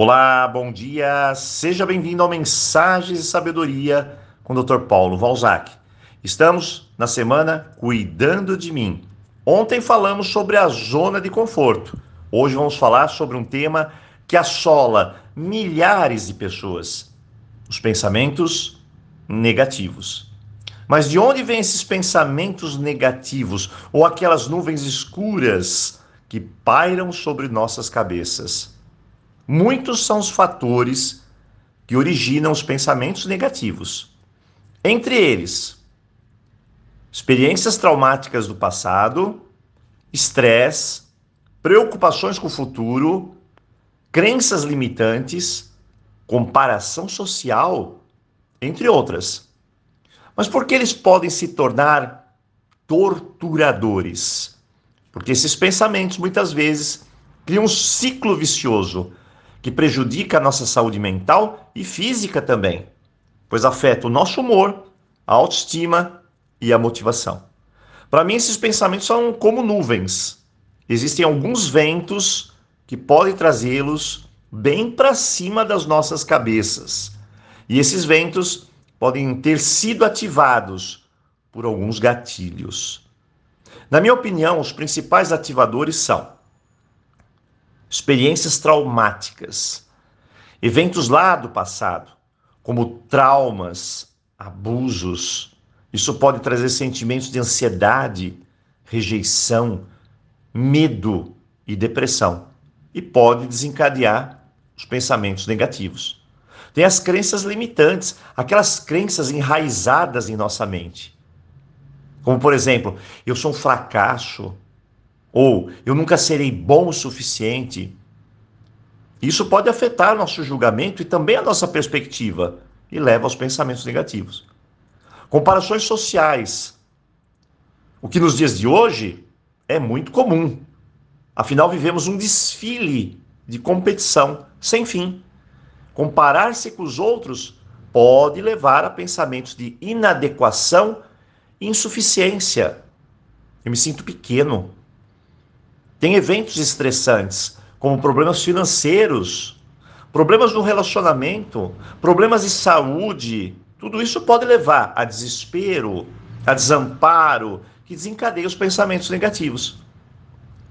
Olá, bom dia. Seja bem-vindo ao Mensagens de Sabedoria com o Dr. Paulo Valzac. Estamos na semana Cuidando de mim. Ontem falamos sobre a zona de conforto. Hoje vamos falar sobre um tema que assola milhares de pessoas: os pensamentos negativos. Mas de onde vêm esses pensamentos negativos ou aquelas nuvens escuras que pairam sobre nossas cabeças? Muitos são os fatores que originam os pensamentos negativos. Entre eles, experiências traumáticas do passado, estresse, preocupações com o futuro, crenças limitantes, comparação social, entre outras. Mas por que eles podem se tornar torturadores? Porque esses pensamentos muitas vezes criam um ciclo vicioso que prejudica a nossa saúde mental e física também, pois afeta o nosso humor, a autoestima e a motivação. Para mim, esses pensamentos são como nuvens. Existem alguns ventos que podem trazê-los bem para cima das nossas cabeças. E esses ventos podem ter sido ativados por alguns gatilhos. Na minha opinião, os principais ativadores são experiências traumáticas, eventos lá do passado, como traumas, abusos. Isso pode trazer sentimentos de ansiedade, rejeição, medo e depressão, e pode desencadear os pensamentos negativos. Tem as crenças limitantes, aquelas crenças enraizadas em nossa mente. Como, por exemplo, eu sou um fracasso, ou eu nunca serei bom o suficiente. Isso pode afetar nosso julgamento e também a nossa perspectiva e leva aos pensamentos negativos. Comparações sociais. O que nos dias de hoje é muito comum. Afinal, vivemos um desfile de competição sem fim. Comparar-se com os outros pode levar a pensamentos de inadequação e insuficiência. Eu me sinto pequeno, tem eventos estressantes, como problemas financeiros, problemas no relacionamento, problemas de saúde. Tudo isso pode levar a desespero, a desamparo, que desencadeia os pensamentos negativos.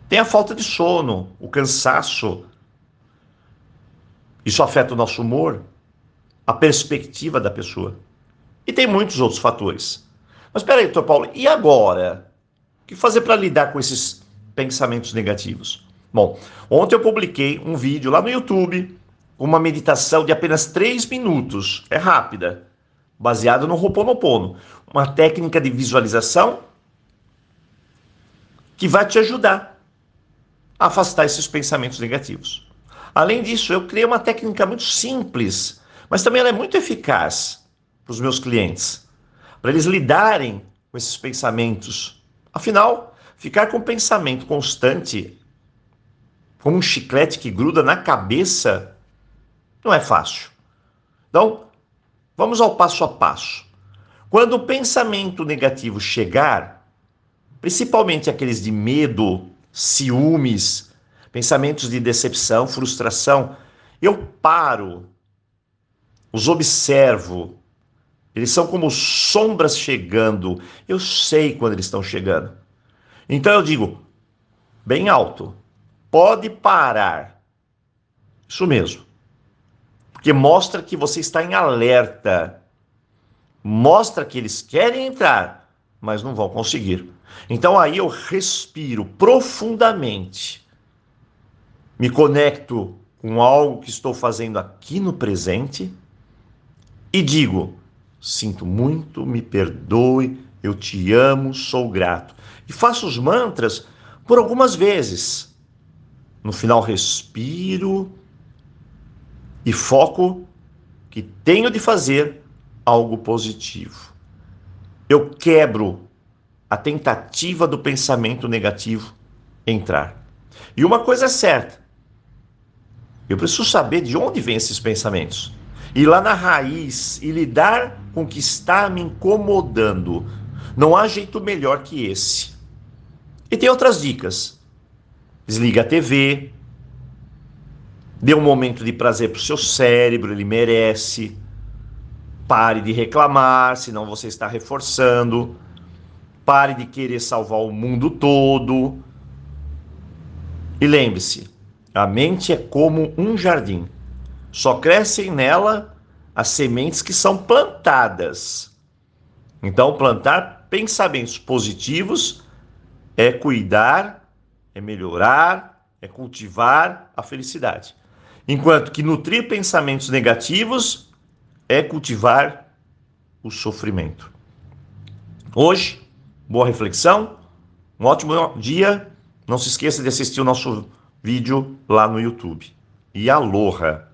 Tem a falta de sono, o cansaço. Isso afeta o nosso humor, a perspectiva da pessoa. E tem muitos outros fatores. Mas espera aí, doutor Paulo, e agora? O que fazer para lidar com esses pensamentos negativos. Bom, ontem eu publiquei um vídeo lá no YouTube uma meditação de apenas 3 minutos, é rápida, baseada no Ho'oponopono, uma técnica de visualização que vai te ajudar a afastar esses pensamentos negativos. Além disso, eu criei uma técnica muito simples, mas também ela é muito eficaz para os meus clientes, para eles lidarem com esses pensamentos. Afinal, Ficar com o pensamento constante, como um chiclete que gruda na cabeça, não é fácil. Então, vamos ao passo a passo. Quando o pensamento negativo chegar, principalmente aqueles de medo, ciúmes, pensamentos de decepção, frustração, eu paro, os observo. Eles são como sombras chegando. Eu sei quando eles estão chegando. Então eu digo, bem alto, pode parar. Isso mesmo. Porque mostra que você está em alerta. Mostra que eles querem entrar, mas não vão conseguir. Então aí eu respiro profundamente. Me conecto com algo que estou fazendo aqui no presente e digo: sinto muito, me perdoe, eu te amo, sou grato. E faço os mantras por algumas vezes. No final, respiro e foco que tenho de fazer algo positivo. Eu quebro a tentativa do pensamento negativo entrar. E uma coisa é certa: eu preciso saber de onde vêm esses pensamentos. Ir lá na raiz e lidar com o que está me incomodando. Não há jeito melhor que esse. E tem outras dicas. Desliga a TV. Dê um momento de prazer para o seu cérebro, ele merece. Pare de reclamar, senão você está reforçando. Pare de querer salvar o mundo todo. E lembre-se, a mente é como um jardim. Só crescem nela as sementes que são plantadas. Então, plantar pensamentos positivos é cuidar, é melhorar, é cultivar a felicidade. Enquanto que nutrir pensamentos negativos é cultivar o sofrimento. Hoje, boa reflexão, um ótimo dia. Não se esqueça de assistir o nosso vídeo lá no YouTube. E aloha!